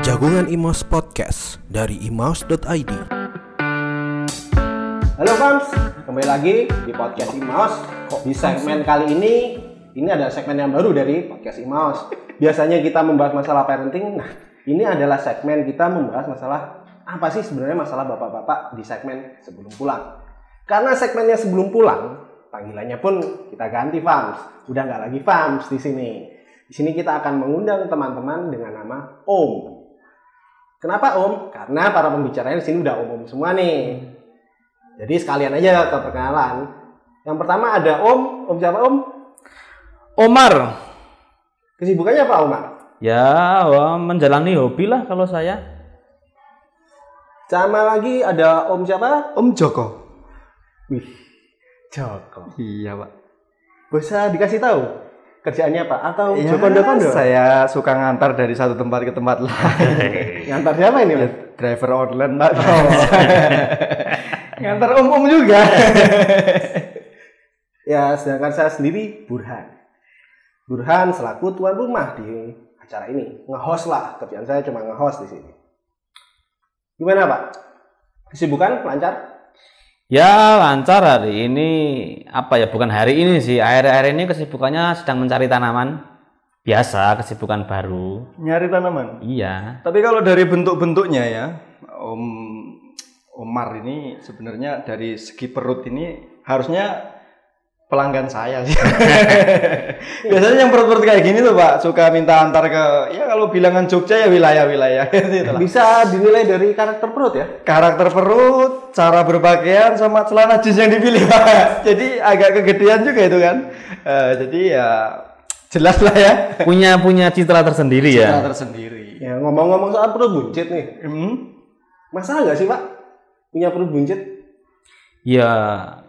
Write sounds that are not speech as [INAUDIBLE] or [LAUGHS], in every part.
Jagungan Imos Podcast dari imos.id. Halo Fams, kembali lagi di podcast Imaus. Di segmen kali ini, ini ada segmen yang baru dari podcast Imaus. Biasanya kita membahas masalah parenting, nah ini adalah segmen kita membahas masalah apa sih sebenarnya masalah bapak-bapak di segmen sebelum pulang. Karena segmennya sebelum pulang, panggilannya pun kita ganti Fams. Udah nggak lagi Fams di sini. Di sini kita akan mengundang teman-teman dengan nama Om. Kenapa Om? Karena para pembicaranya di sini udah umum semua nih. Jadi sekalian aja ke perkenalan. Yang pertama ada Om. Om siapa Om? Omar, Kesibukannya apa Omar? ya menjalani hobi lah kalau saya. Sama lagi ada Om siapa? Om Joko. Wih, Joko. Iya, Pak. Bisa dikasih tahu kerjaannya apa? Atau Ya, Joko Dokondo? Saya suka ngantar dari satu tempat ke tempat lain. [LAUGHS] Ngantar siapa ini? Mas? Driver online, Pak. [LAUGHS] ngantar om-om juga. [LAUGHS] Ya, sedangkan saya sendiri Burhan. Burhan selaku tuan rumah di acara ini. Nge-host lah, kerjaan saya cuma nge-host di sini. Gimana Pak? Kesibukan lancar? Ya lancar hari ini apa ya bukan hari ini sih akhir-akhir ini kesibukannya sedang mencari tanaman biasa kesibukan baru Nyari tanaman. iya Tapi kalau dari bentuk-bentuknya ya, Om Omar ini sebenarnya dari segi perut ini harusnya pelanggan saya sih. [LAUGHS] Biasanya yang perut-perut kayak gini tuh Pak, suka minta antar ke ya kalau bilangan Jogja ya wilayah-wilayah [LAUGHS] gitu lah. Bisa dinilai dari karakter perut ya? karakter perut, cara berpakaian sama celana jeans yang dipilih Pak. [LAUGHS] Jadi agak kegedean juga itu kan. Eh, jadi ya jelas lah ya. punya punya citra tersendiri ya Cara tersendiri. Ya ngomong-ngomong soal perut buncit nih, Hmm? masalah nggak sih pak punya perut buncit? ya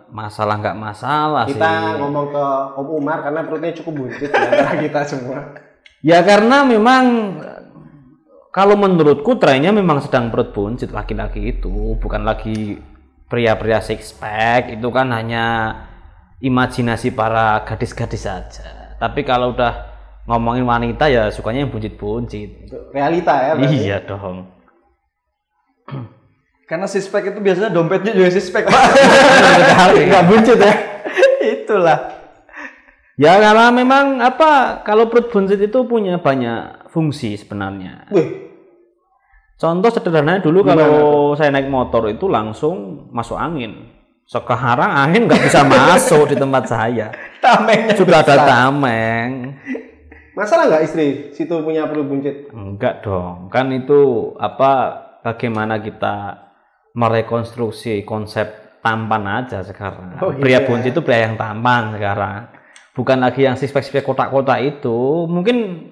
masalah nggak masalah Kita sih ngomong ke Om Umar karena perutnya cukup buncit antara [LAUGHS] kita semua. ya karena memang kalau menurutku trennya memang sedang perut buncit laki-laki itu bukan lagi pria-pria six pack itu kan hanya imajinasi para gadis-gadis saja tapi kalau udah ngomongin wanita ya sukanya yang buncit-buncit Realita ya. berarti. iya dong [CLEARS THROAT] Karena sispek itu biasanya dompetnya juga sispek Pak. [LAUGHS] Nggak buncit ya. [LAUGHS] Itulah. ya karena memang apa kalau perut buncit itu punya banyak fungsi sebenarnya Wih, Contoh sederhananya dulu kalau saya naik motor itu langsung masuk angin. Sekarang angin nggak bisa masuk di tempat saya. Tamengnya Sudah ada tameng. masalah nggak istri situ punya perut buncit? Enggak dong. Kan itu apa bagaimana kita merekonstruksi konsep tampan aja sekarang. Oh, pria iya. buncit itu pria yang tampan sekarang. Bukan lagi yang sispek-sispek kotak-kotak itu. Mungkin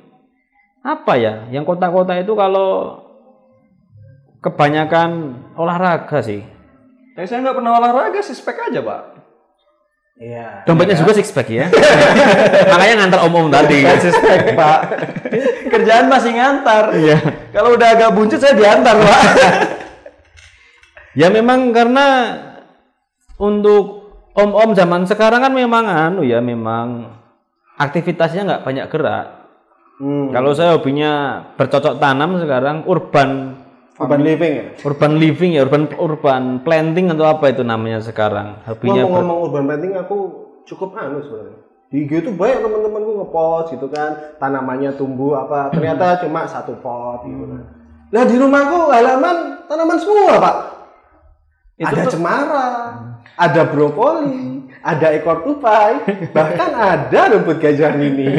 apa ya? Yang kotak-kotak itu kalau kebanyakan olahraga sih. Tapi saya nggak pernah olahraga sispek aja Pak. Iya. Dompetnya juga six pack ya. [LAUGHS] Makanya ngantar om-om tadi. Sispek Pak. Kerjaan masih ngantar. Iya. Kalau udah agak buncit saya diantar Pak. Ya memang karena untuk om-om zaman sekarang kan memang anu ya memang aktivitasnya nggak banyak gerak. Hmm. Kalau saya hobinya bercocok tanam sekarang urban Urban living ya. urban living ya urban urban planting atau apa itu namanya sekarang. Hobinya Ngomong-ngomong urban planting aku cukup anu sebenarnya. Di IG tuh banyak teman-temanku ngepost gitu kan, tanamannya tumbuh apa, ternyata cuma satu pot gitu kan. Nah di rumahku halaman tanaman semua pak. ada cemara, ada brokoli, ada ekor tupai, bahkan ada rumput gajah mini.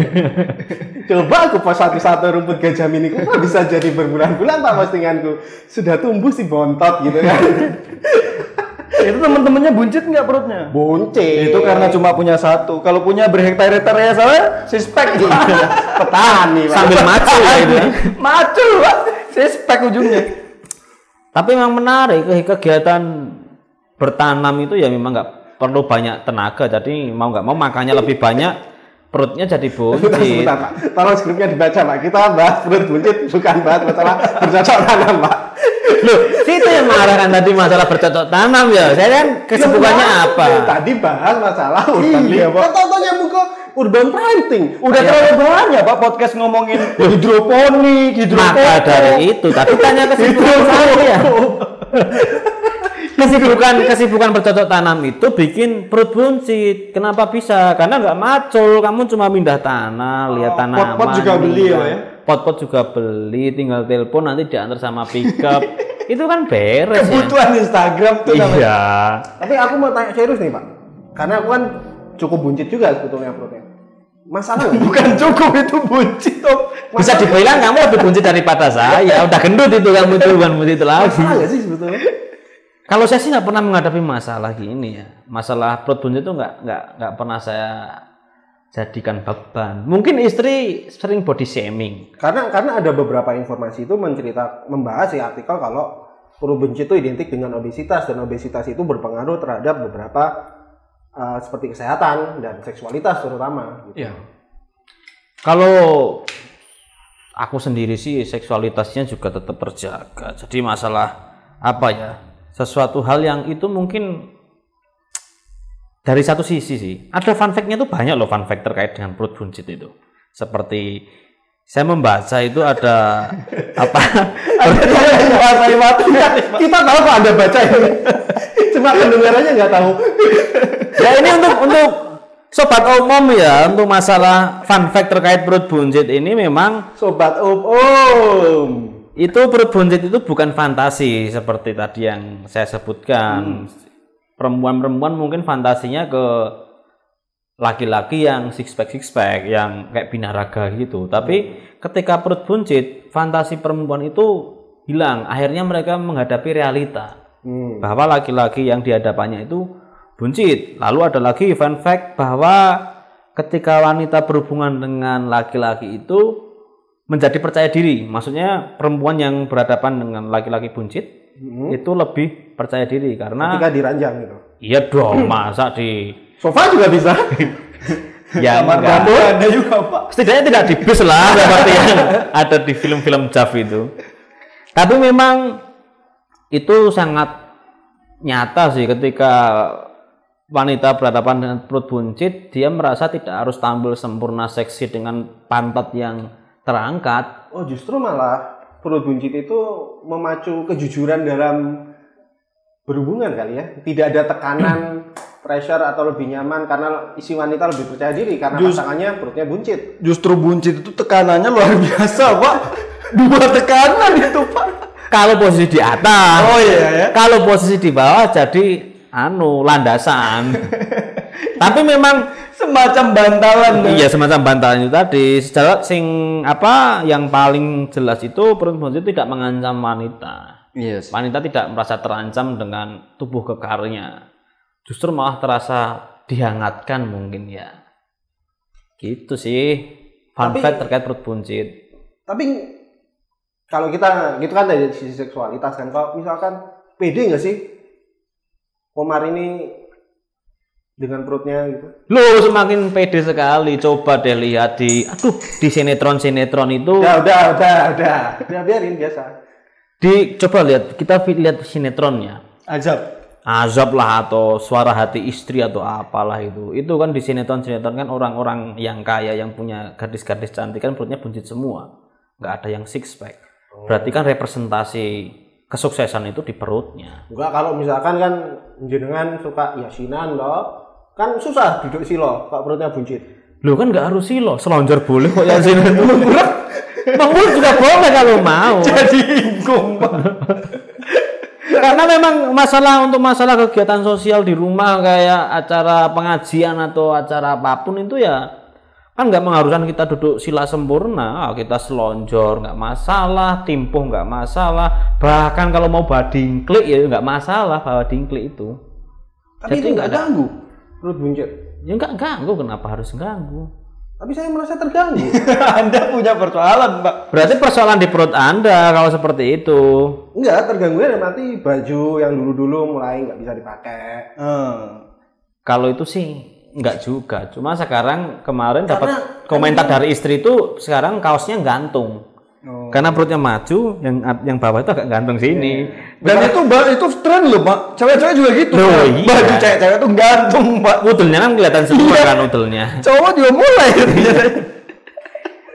Coba aku post satu-satu rumput gajah mini, kok bisa jadi berbulan-bulan pak postinganku. Sudah tumbuh si bontot gitu kan. itu teman-temannya buncit nggak perutnya? Buncit. Itu karena cuma punya satu. Kalau punya berhektar-hektar ya saya sispek. petani Pak. sambil macu ya itu. ya. Macu Pak. Sispek ujungnya. Tapi memang menarik ke- kegiatan bertanam itu ya memang nggak perlu banyak tenaga. Jadi mau nggak mau makannya lebih banyak, perutnya jadi buncit. sebentar, Pak. Tolong skripnya dibaca, Pak. Kita bahas perut buncit, bukan bahas masalah bercocok tanam, Pak. Loh, si itu yang mengarahkan tadi masalah bercocok tanam ya. Saya kan kesibukannya Ya, apa? Tadi bahas masalah urban Iya. Pak. Kan tontonnya buka urban planting. Udah terlalu banyak Pak podcast ngomongin hidroponik, hidroponik. Maka dari itu, tapi tanya kesibukan saya. [LAUGHS] Kesibukan kesibukan bercocok tanam itu bikin perut buncit. Kenapa bisa? Karena nggak macul. Kamu cuma pindah tanah, lihat tanaman. pot-pot juga beli ya, ya? Pot-pot juga beli, tinggal telepon nanti diantar sama pickup. [LAUGHS] itu kan beres ya. Kebutuhan Instagram tuh namanya. Iya. Tapi aku mau tanya serius nih Pak. Karena aku kan cukup buncit juga sebetulnya perutnya. Masalah? [LAUGHS] Bukan cukup itu buncit Om. Bisa dibilang kamu lebih buncit daripada saya. Udah gendut itu kamu itu bukan buncit lagi. Masalah sih sebetulnya? Kalau saya sih nggak pernah menghadapi masalah gini ya. Masalah perut buncit itu nggak nggak nggak pernah saya jadikan beban. Mungkin istri sering body shaming. Karena karena ada beberapa informasi itu mencerita membahas di artikel kalau perut buncit itu identik dengan obesitas dan obesitas itu berpengaruh terhadap beberapa uh, seperti kesehatan dan seksualitas terutama. Gitu. Iya. Kalau aku sendiri sih seksualitasnya juga tetap terjaga. Jadi masalah apa ya? Sesuatu hal yang itu mungkin dari satu sisi sih. Ada fun fact-nya tuh banyak loh fun fact terkait dengan perut buncit itu. Seperti saya membaca itu ada [LAUGHS] apa? [LAUGHS] Kita tahu kok Anda baca ini. [LAUGHS] Cuma pendengarannya nggak tahu. ya ini untuk untuk sobat umum ya untuk masalah fun fact terkait perut buncit ini memang Sobat Om. Itu perut buncit itu bukan fantasi seperti tadi yang saya sebutkan. Perempuan-perempuan mungkin fantasinya ke laki-laki yang six pack six pack yang kayak binaraga gitu. Tapi ketika perut buncit, fantasi perempuan itu hilang. Akhirnya mereka menghadapi realita Hmm. bahwa laki-laki yang dihadapannya itu buncit. Lalu ada lagi fun fact bahwa ketika wanita berhubungan dengan laki-laki itu menjadi percaya diri. Maksudnya perempuan yang berhadapan dengan laki-laki buncit itu lebih percaya diri karena Ketika diranjang gitu. iya dong masa di Sofa juga bisa. [LAUGHS] ya Kamar mandi ada juga Pak. setidaknya tidak di bis lah seperti yang ada di film-film Jav itu. Tapi memang itu sangat nyata sih ketika wanita berhadapan dengan perut buncit, dia merasa tidak harus tampil sempurna seksi dengan pantat yang terangkat. Oh justru malah perut buncit itu memacu kejujuran dalam berhubungan kali ya. Tidak ada tekanan, [CLEARS THROAT] pressure atau lebih nyaman karena isi wanita lebih percaya diri karena Just- pasangannya perutnya buncit. Justru buncit itu tekanannya luar biasa Pak. Dua tekanan itu Pak. Kalau posisi di atas, Oh iya ya. kalau posisi di bawah jadi anu landasan. [LAUGHS] Tapi memang Semacam bantalan. Iya semacam bantalan itu tadi. Secara sing apa yang paling jelas itu perut buncit tidak mengancam wanita. Yes. Wanita tidak merasa terancam dengan tubuh kekarnya. Justru malah terasa dihangatkan mungkin ya. Gitu sih. Fun Tapi- fact terkait perut buncit. Tapi kalau kita gitu kan dari sisi seksualitas kan, kalau misalkan pede nggak sih Komar ini dengan perutnya gitu? Lu semakin pede sekali. Coba deh lihat di aduh di sinetron-sinetron itu Udah, udah, udah, udah, udah biarin biasa. di coba lihat kita lihat sinetronnya. Azab. azab lah atau suara hati istri atau apalah itu itu kan di sinetron sinetron kan orang-orang yang kaya yang punya gadis-gadis cantik kan perutnya buncit semua nggak ada yang six pack berarti kan representasi kesuksesan itu di perutnya Enggak kalau misalkan kan jenengan suka yasinan loh, kan susah duduk silo kalau perutnya buncit. lu kan nggak harus sih loh selonjor boleh kok ya sinetron Mengurut juga boleh kalau mau. Jadi ingkung Pak. karena memang masalah untuk masalah kegiatan sosial di rumah kayak acara pengajian atau acara apa pun itu ya kan nggak mengharuskan kita duduk sila sempurna. Ah, kita selonjor nggak masalah. Timpuh nggak masalah. Bahkan kalau mau badingklik ya nggak masalah bawa dingklik itu. Tapi Jadi itu nggak ganggu perut buncit. ya nggak ganggu kenapa harus ganggu Tapi saya merasa terganggu. [LAUGHS] Anda punya persoalan Pak. berarti persoalan di perut anda kalau seperti itu Enggak, terganggunya dalam arti baju yang dulu-dulu mulai nggak bisa dipakai. Hmm. Kalau itu sih enggak juga. Cuma sekarang kemarin dapat komentar dari istri itu sekarang kaosnya gantung. Oh. Karena perutnya maju, yang yang bawah itu agak gantung sini. Dan itu ba- itu tren loh, Pak. Cewek-cewek juga gitu. Loh, Pak. iya. Baju cewek-cewek tuh gantung, Pak. Udulnya kan kelihatan semua Iya. kan udulnya. Cowok juga mulai.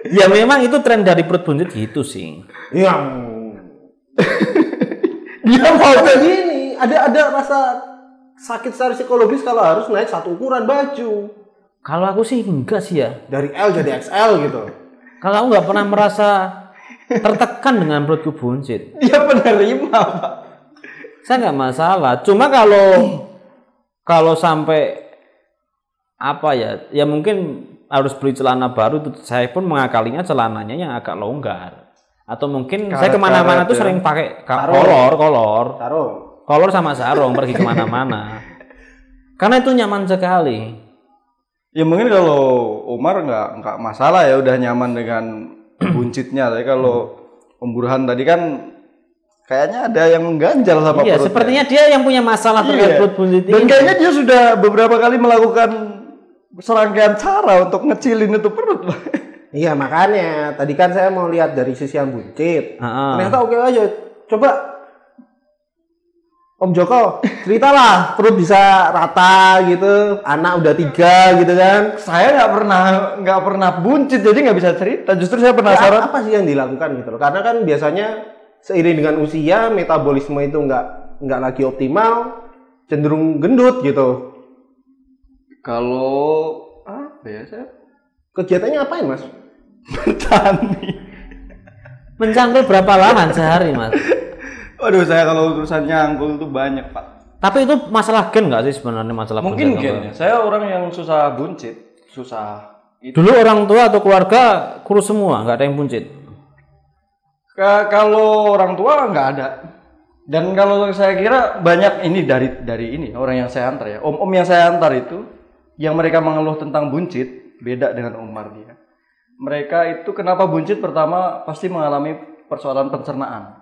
Ya memang itu tren dari perut buncit gitu sih. Yang Dia mau kayak gini, ada ada rasa sakit secara psikologis kalau harus naik satu ukuran baju Kalau aku sih enggak sih ya. dari L jadi XL gitu. Kalau aku nggak pernah merasa tertekan dengan perutku buncit. dia penerima, Pak. Saya nggak masalah. Cuma kalau kalau sampai apa ya, ya mungkin harus beli celana baru. Saya pun mengakalinya celananya yang agak longgar. Atau mungkin saya ke mana-mana tuh ya. sering pakai kolor, kolor, Sarung. kolor sama sarung pergi ke mana-mana. Karena itu nyaman sekali. Ya mungkin kalau Umar nggak nggak masalah ya udah nyaman dengan buncitnya. Tapi kalau Om Burhan tadi kan kayaknya ada yang mengganjal sama Iya, perutnya. sepertinya dia yang punya masalah terkait Iya. perut buncit Dan ini. kayaknya dia sudah beberapa kali melakukan serangkaian cara untuk ngecilin itu perut. Iya makanya tadi kan saya mau lihat dari sisi yang buncit. Heeh. Ternyata oke aja. Coba Om Joko ceritalah perut bisa rata gitu, anak udah tiga gitu kan. Saya nggak pernah nggak pernah buncit jadi nggak bisa cerita. Justru saya Ya, penasaran. apa sih yang dilakukan gitu loh? Karena kan biasanya seiring dengan usia metabolisme itu nggak nggak lagi optimal, cenderung gendut gitu. Kalau apa ya saya Kegiatannya apain mas? bertani. Mencangkul berapa lama sehari, Mas? Waduh saya kalau urusan nyangkul itu banyak pak. Tapi itu masalah gen nggak sih sebenarnya masalah Mungkin gen ya. Saya orang yang susah buncit, susah. Itu. Dulu orang tua atau keluarga kurus semua, nggak ada yang buncit. Ka- kalau orang tua nggak ada. Dan kalau saya kira banyak ini dari dari ini orang yang saya antar ya. Om-om yang saya antar itu yang mereka mengeluh tentang buncit beda dengan Umar dia. Mereka itu kenapa buncit pertama pasti mengalami persoalan pencernaan.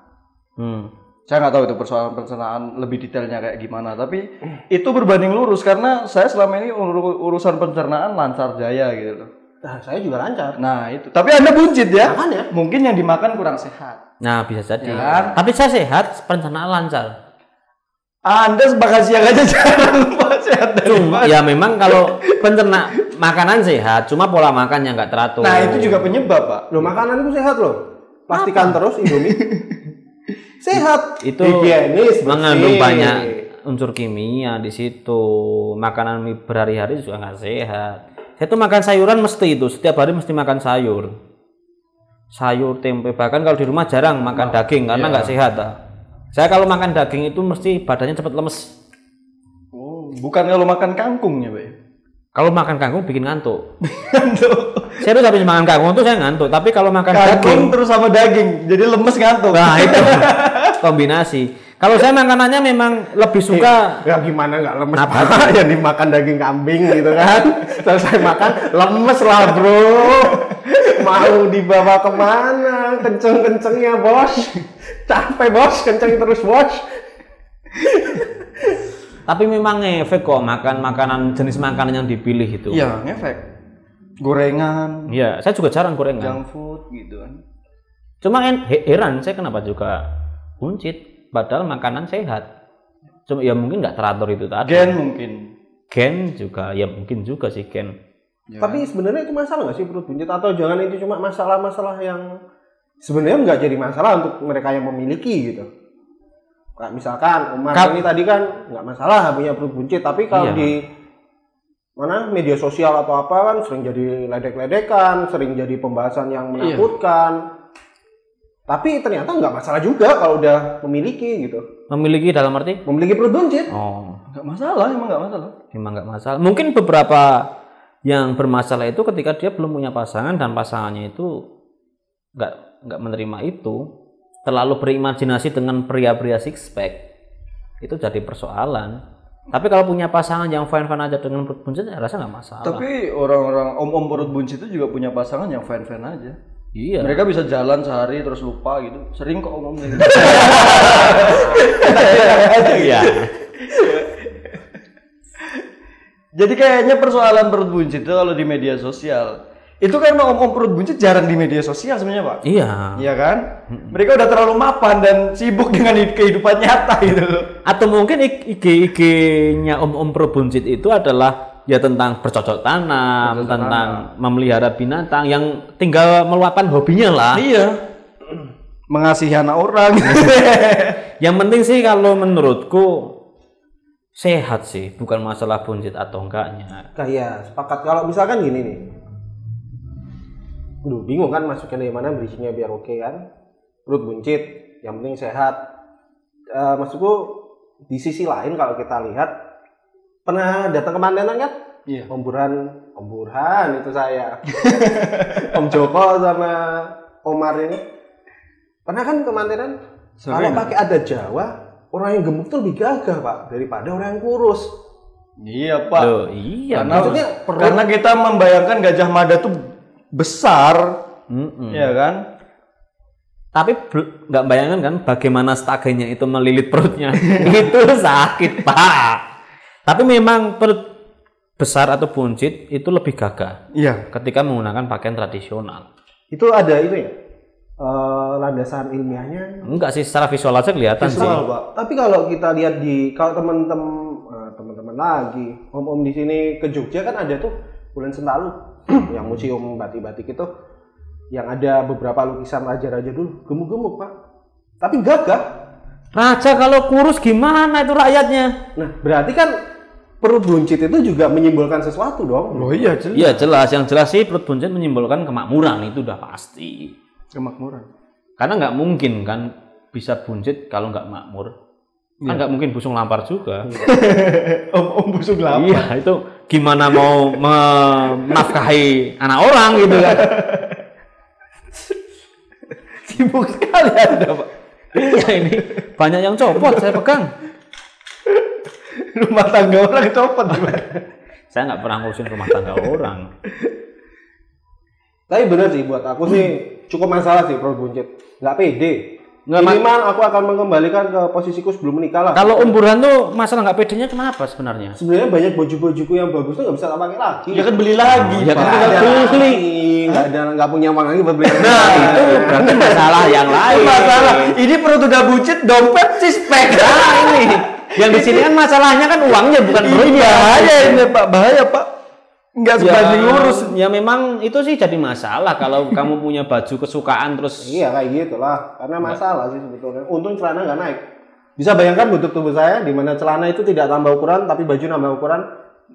Hmm. Saya nggak tahu itu persoalan pencernaan lebih detailnya kayak gimana, tapi itu berbanding lurus karena saya selama ini ur- urusan pencernaan lancar jaya gitu loh. Nah, saya juga lancar. Nah itu, tapi anda buncit ya? Makanya. Mungkin yang dimakan kurang sehat. Nah bisa jadi. Ya kan? Tapi saya sehat, pencernaan lancar. Anda sebagai siang aja [LAUGHS] jarang sehat dari Cuma ya memang kalau pencerna makanan sehat, cuma pola makan yang nggak teratur. Nah itu juga penyebab Pak. Loh makananku sehat loh. Pastikan terus Indomie. [LAUGHS] sehat. itu higienis, mengandung banyak unsur kimia di situ. Makanan mie berhari-hari juga nggak sehat. Saya tuh makan sayuran mesti itu, setiap hari mesti makan sayur. Sayur, tempe, bahkan kalau di rumah jarang makan daging karena nggak sehat. ah. Saya kalau makan daging itu mesti badannya cepat lemes. Oh, bukan kalau makan kangkung ya Pak. Ya? Kalau makan kangkung bikin ngantuk. [LAUGHS] Ngantuk. Saya tuh habis makan kangkung tuh saya ngantuk, tapi kalau makan daging Kangkung terus sama daging, jadi lemes ngantuk. Nah itu [LAUGHS] kombinasi. Kalau saya makanannya memang lebih suka Ya gimana nggak lemes Apa? [LAUGHS] Yang dimakan daging kambing gitu kan. Selesai makan lemes lah bro. Mau dibawa ke mana? Kenceng-kencengnya bos. Capek bos, kenceng terus bos. Tapi memang ngefek kok makan makanan jenis makanan yang dipilih itu. Iya, ngefek. Gorengan, Iya, saya juga jarang gorengan. junk food gitu kan. Cuma kan he- heran saya kenapa juga buncit padahal makanan sehat. Cuma ya mungkin nggak teratur itu tadi. Gen mungkin. Gen juga ya mungkin juga sih gen. Ya. Tapi sebenarnya itu masalah nggak sih perut buncit atau jangan itu cuma masalah-masalah yang sebenarnya nggak jadi masalah untuk mereka yang memiliki gitu. Kayak misalkan Umar ini tadi kan nggak masalah punya perut buncit, tapi kalau Iya. di mana media sosial atau apa kan sering jadi ledek-ledekan, sering jadi pembahasan yang Iya. menakutkan. Tapi ternyata nggak masalah juga kalau udah memiliki gitu. Memiliki dalam arti Memiliki perut buncit. oh Nggak masalah, emang nggak masalah. memang nggak masalah. Mungkin beberapa yang bermasalah itu ketika dia belum punya pasangan dan pasangannya itu nggak nggak menerima itu terlalu berimajinasi dengan pria-pria six pack itu jadi persoalan. Tapi kalau punya pasangan yang fine-fine aja dengan perut buncit, saya rasa nggak masalah. Tapi orang-orang om-om perut buncit itu juga punya pasangan yang fan-fan aja. iya. Mereka bisa jalan sehari terus lupa gitu. Sering kok ngomong gitu. Iya. Jadi kayaknya persoalan perut buncit itu kalau di media sosial Itu kan om-om perut buncit jarang di media sosial sebenarnya, Pak. Iya. Iya kan? Mereka udah terlalu mapan dan sibuk dengan hid- kehidupan nyata gitu loh. Atau mungkin IG-nya om-om perut buncit itu adalah ya tentang bercocok tanam, tentang memelihara binatang yang tinggal meluapkan hobinya lah. Iya. Mengasihi anak orang. [LAUGHS] Yang penting sih kalau menurutku sehat sih, bukan masalah buncit atau enggaknya. Nah, iya, sepakat. Kalau misalkan gini nih. Duh, bingung kan masuknya dari mana bridging-nya biar oke kan. Perut buncit, yang penting sehat. Eh, maksudku di sisi lain kalau kita lihat pernah datang ke Mandenan kan? Iya. Om Burhan, Om Burhan itu saya. [LAUGHS] Om Joko sama Omar ini. Pernah kan ke Mandenan? Kalau pakai adat Jawa, orang yang gemuk tuh lebih gagah, Pak, daripada orang yang kurus. Iya, Pak. Loh, iya. Karena, maksudnya perut- karena kita membayangkan Gajah Mada tuh besar, Mm-mm. ya kan? Tapi nggak bayangkan kan bagaimana stagenya itu melilit perutnya. [LAUGHS] itu sakit, Pak. Tapi memang perut besar atau buncit itu lebih gagah Iya. ketika menggunakan pakaian tradisional. Itu ada itu ya? eh, landasan ilmiahnya Enggak sih secara visual aja kelihatan sih. visual pak tapi kalau kita lihat di kalau teman-teman eh, teman-teman lagi om-om di sini ke Jogja kan ada tuh bulan sentalu yang museum batik-batik itu yang ada beberapa lukisan raja-raja dulu gemuk-gemuk pak tapi gagah Raja kalau kurus gimana itu rakyatnya? nah berarti kan perut buncit itu juga menyimbolkan sesuatu dong Oh iya, jelas. Iya jelas, yang jelas sih perut buncit menyimbolkan kemakmuran itu udah pasti. Kemakmuran. Karena nggak mungkin kan bisa buncit kalau nggak makmur. Kan nggak mungkin busung lampar juga. [LAUGHS] Om Om busuk lapar. iya, itu gimana mau menafkahi anak orang gitu kan. [LAUGHS] Sibuk sekali Anda, Pak. iya ini banyak yang copot saya pegang. Rumah tangga orang copot gimana? Saya nggak pernah ngurusin rumah tangga orang. tapi bener sih buat aku sih cukup masalah sih perut buncit nggak pede Nggak, Ma- minimal aku akan mengembalikan ke posisiku sebelum menikah lah Kalau Om Burhan tuh masalah nggak pedenya kenapa sebenarnya? sebenarnya banyak baju-bajuku yang bagus tuh nggak bisa tak pakai lagi Ya kan beli lagi. Ya kan Nggak tinggal beli. lagi, nggak ada nggak punya uang lagi buat beli Nah, itu berarti [LAUGHS] masalah yang lain. Masalah. Ini perut udah buncit, dompet cispek. Nah, ini. Yang di sini kan masalahnya kan uangnya bukan perutnya. bahaya ini Pak, bahaya Pak. Enggak sebanding lurus. Ya memang itu sih jadi masalah kalau [LAUGHS] kamu punya baju kesukaan terus iya kayak gitu lah karena masalah sih sebetulnya untung celana nggak naik bisa bayangkan bentuk tubuh saya di mana celana itu tidak tambah ukuran tapi baju nambah ukuran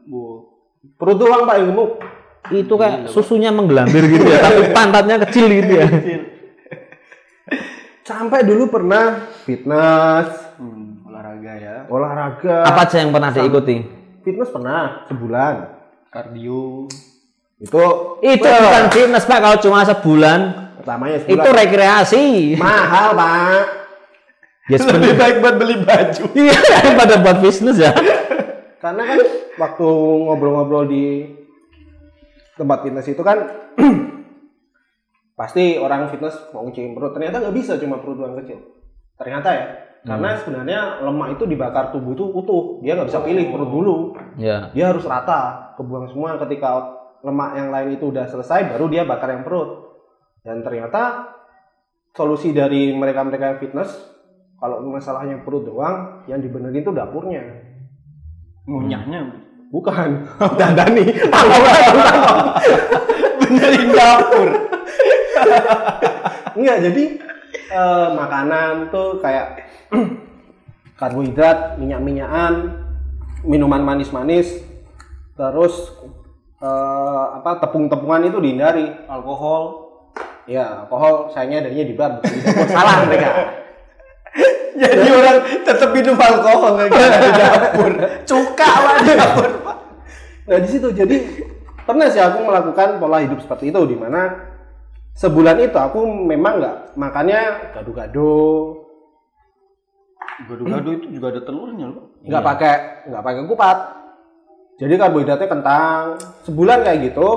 Bu. perut doang pak yang gemuk itu kayak susunya menggelambir gitu ya, tapi [LAUGHS] pantatnya kecil gitu ya. sampai dulu pernah fitness Hmm, olahraga ya. olahraga Apa aja yang pernah diikuti? fitness pernah sebulan Kardio. itu Itu bukan fitness Pak kalau cuma sebulan. pertamanya sebulan Itu rekreasi. mahal pak Ya Lebih sebenarnya baik buat beli baju. [LAUGHS] iya pada buat bisnis ya. karena kan waktu ngobrol-ngobrol di tempat fitness itu kan [CLEARS THROAT] pasti orang fitness mau ngecilin perut ternyata nggak bisa cuma perut doang kecil ternyata ya karena sebenarnya lemak itu dibakar tubuh itu utuh. Dia nggak bisa pilih perut dulu. Ya. dia harus rata kebuang semua. Ketika lemak yang lain itu udah selesai baru dia bakar yang perut. Dan ternyata solusi dari mereka-mereka yang fitness kalau masalahnya perut doang yang dibenerin itu dapurnya. Ngunyahnya. bukan. [LAUGHS] Dandani [LAUGHS] Benerin dapur. [LAUGHS] enggak jadi eh, makanan tuh kayak [CLEARS THROAT] karbohidrat minyak-minyakan minuman manis-manis terus eh, apa tepung-tepungan itu dihindari alkohol ya alkohol sayangnya adanya di bar bukan di dapur salah mereka Jadi orang tetap minum alkohol gitu di dapur. Cuka lah di dapur. Pak. nah di situ jadi pernah sih aku melakukan pola hidup seperti itu di mana sebulan itu aku memang nggak makannya gado-gado Gado-gado itu juga ada telurnya loh. nggak pakai nggak pakai kupat jadi karbohidratnya kentang sebulan kayak gitu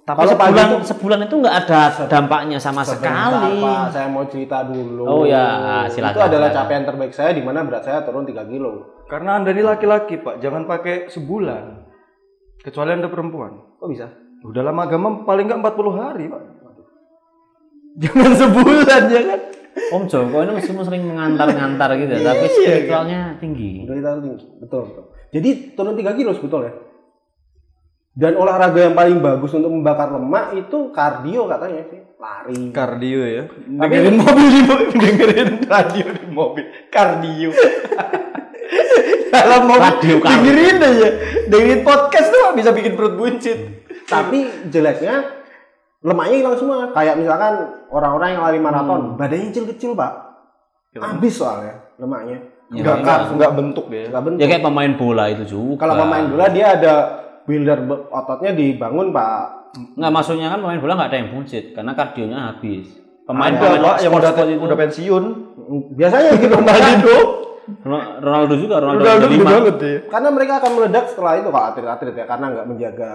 Tapi Kalau sebulan itu- sebulan itu nggak ada dampaknya sama Sebentar, sekali. Pak, saya mau cerita dulu Oh, ya, silakan, itu adalah capaian terbaik saya di mana berat saya turun 3 kilo Karena Anda ini laki-laki, Pak. Jangan pakai sebulan. Kecuali Anda perempuan. kok bisa Udah lama agama paling nggak 40 hari, Pak. Jangan sebulan ya kan? Om Joko ini meskipun sering mengantar-ngantar gitu ya, tapi spiritualnya tinggi. Udah kita tinggi. Betul, betul. Jadi turun 3 kilo sebetulnya. Dan olahraga yang paling bagus untuk membakar lemak itu kardio katanya sih. Lari. Kardio ya. Dengerin mobil di mobil, dengerin radio di mobil. Kardio. [LAUGHS] Dalam mobil Radio kardio. dengerin aja. Dengerin podcast tuh bisa bikin perut buncit. Tapi jeleknya lemaknya hilang semua. Kayak misalkan orang-orang yang lari maraton, Hmm. badannya kecil-kecil, Pak. Habis soalnya lemaknya. Ya, Enggak memang. kan, enggak bentuk ya. Nggak bentuk. Ya kayak pemain bola itu juga. Kalau pemain bola dia ada builder ototnya dibangun, Pak. Nggak maksudnya kan pemain bola nggak ada yang buncit karena kardionya habis. Pemain Ada, pemain Pak, yang udah sport itu udah pensiun. Biasanya gitu Kembali dong. Ron- Ronaldo juga Ronaldo, lima. banget ya. Karena mereka akan meledak setelah itu kalau atlet-atlet ya karena nggak menjaga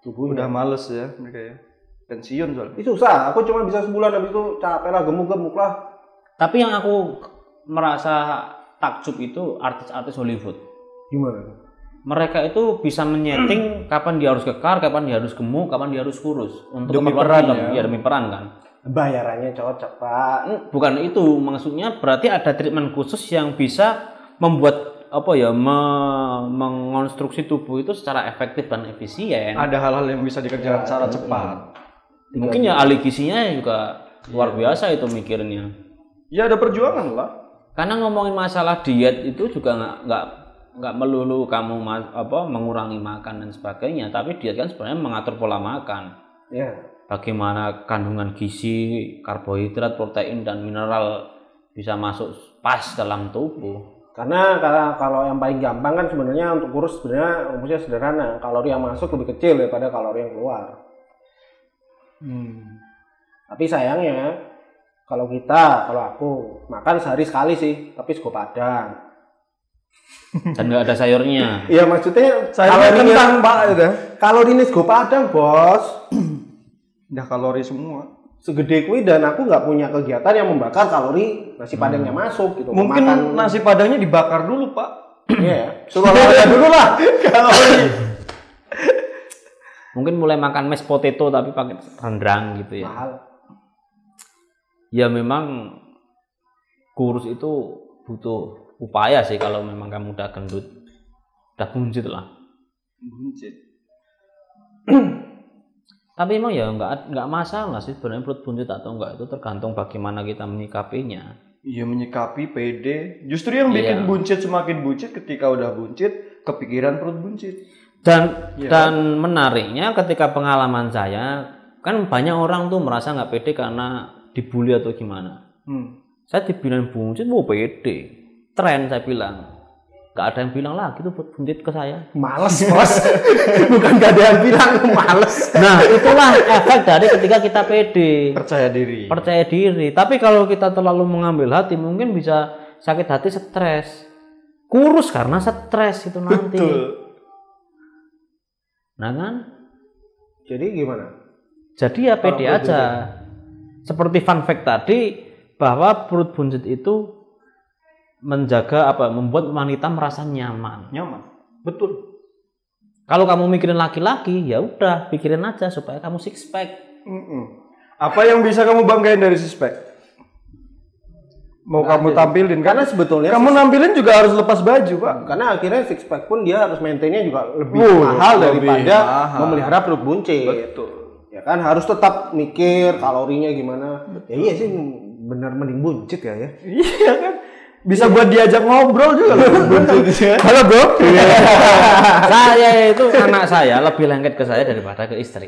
tubuhnya. Udah males ya mereka ya. Pensiun soalnya. Itu susah. Aku cuma bisa sebulan habis itu capek lah, gemuk-gemuk lah. Tapi yang aku merasa takjub itu artis-artis Hollywood. Gimana? tuh? Mereka itu bisa menyeting [CLEARS THROAT] kapan dia harus kekar, kapan dia harus gemuk, kapan dia harus kurus untuk Demi peran film. ya. Iya, demi peran kan. Bayarannya cocok, Pak. Hmm, Bukan itu, maksudnya berarti ada treatment khusus yang bisa membuat apa ya me- mengonstruksi tubuh itu secara efektif dan efisien. Ada hal-hal yang bisa dikerjakan secara cepat. Mungkin ya ahli gizinya juga luar biasa itu mikirnya. Ya ada perjuangan lah. Karena ngomongin masalah diet itu juga nggak nggak nggak melulu kamu ma- apa mengurangi makan dan sebagainya, tapi diet kan sebenarnya mengatur pola makan. Ya. Bagaimana kandungan gizi, karbohidrat, protein dan mineral bisa masuk pas dalam tubuh. Karena karena kalau yang paling gampang kan sebenarnya untuk kurus sebenarnya rumusnya sederhana. Kalori yang masuk lebih kecil daripada kalori yang keluar. Tapi sayangnya kalau kita, kalau aku makan sehari sekali sih, tapi sego padang. Dan nggak ada sayurnya. [LAUGHS] Iya maksudnya Saya kalorinya- kentang pak udah. kalorinya sego padang bos. [CLEARS THROAT] Udah kalori semua. Segede kui dan aku nggak punya kegiatan yang membakar kalori nasi padangnya masuk gitu. Mungkin Makan- nasi padangnya dibakar dulu pak. Iya. Suruh olahraga dulu lah. [LAUGHS] Kalori. Mungkin mulai makan mashed potato tapi pakai rendang gitu ya. Mahal. Ya memang kurus itu butuh upaya sih kalau memang kamu udah gendut. Udah buncit lah. Buncit. [CLEARS THROAT] Tapi emang ya nggak nggak masalah sih sebenarnya perut buncit atau enggak itu tergantung bagaimana kita menyikapinya. Iya menyikapi pede. Justru yang bikin Iya. buncit semakin buncit ketika udah buncit, kepikiran perut buncit. Dan Iya. dan menariknya ketika pengalaman saya kan banyak orang tuh merasa nggak pede karena dibully atau gimana. Hmm. Saya dibilang buncit, mau pede. Tren saya bilang. Gak ada yang bilang lagi tuh buncit ke saya. Males bos. [LAUGHS] Bukan gak ada yang bilang males. Nah itulah efek dari ketika kita pede. Percaya diri. percaya diri. Tapi kalau kita terlalu mengambil hati, mungkin bisa sakit hati stres. Kurus karena stres itu nanti. Betul. Nah kan? Jadi gimana? Jadi ya pede aja. Seperti fun fact tadi bahwa perut buncit itu menjaga apa? Membuat wanita merasa nyaman. Nyaman. Betul. Kalau kamu mikirin laki-laki, ya udah pikirin aja supaya kamu six pack. Mm-mm. Apa yang bisa kamu banggain dari sispek? Mau kamu tampilin kan? Karena sebetulnya kamu nampilin juga harus lepas baju, Pak. karena akhirnya six pack pun dia harus maintainnya juga lebih Wuh, mahal lebih daripada mahal. memelihara perut buncit. Betul. Ya kan harus tetap mikir kalorinya gimana. Ya iya sih benar mending buncit ya ya. Iya kan? Bisa buat diajak ngobrol juga loh. [LAUGHS] Halo, Bro. [LAUGHS] saya itu anak saya lebih lengket ke saya daripada ke istri.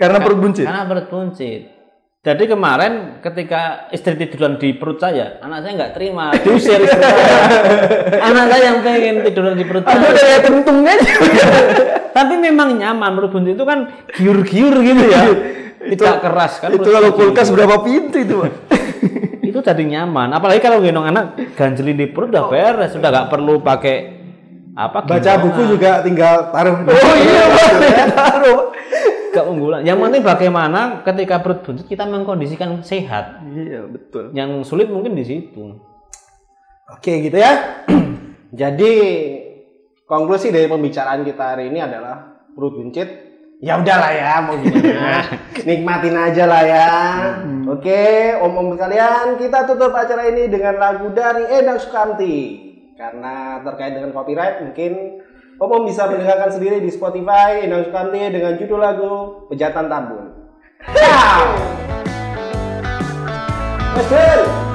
Karena perut buncit. Karena perut buncit. Jadi kemarin ketika istri tiduran di perut saya, anak saya nggak terima, [LAUGHS] diusir istri saya. [LAUGHS] anak saya yang pengen tiduran di perut Ada saya. juga. [LAUGHS] Tapi memang nyaman perut buncit itu kan giur-giur gitu ya. Tidak keras kan. Itu kalau kulkas itu. berapa pintu itu, Pak? itu jadi nyaman. Apalagi kalau gendong anak ganjelin di perut udah beres, sudah nggak perlu pakai apa Baca gimana. buku juga tinggal taruh. Oh iya, Pak. Taruh. keunggulan. Yang penting bagaimana ketika perut buncit kita mengkondisikan sehat. Iya, betul. Yang sulit mungkin di situ. Oke gitu ya. [CLEARS THROAT] Jadi konklusi dari pembicaraan kita hari ini adalah perut buncit Ya udahlah ya, mau gimana? [LAUGHS] Nikmatin aja lah ya. Oke, om-om sekalian, kita tutup acara ini dengan lagu dari Endang Sukamti. Karena terkait dengan copyright, mungkin om-om bisa mendengarkan sendiri di Spotify Endang Sukamti dengan judul lagu Pejatan Tambun. [LAUGHS] Mas.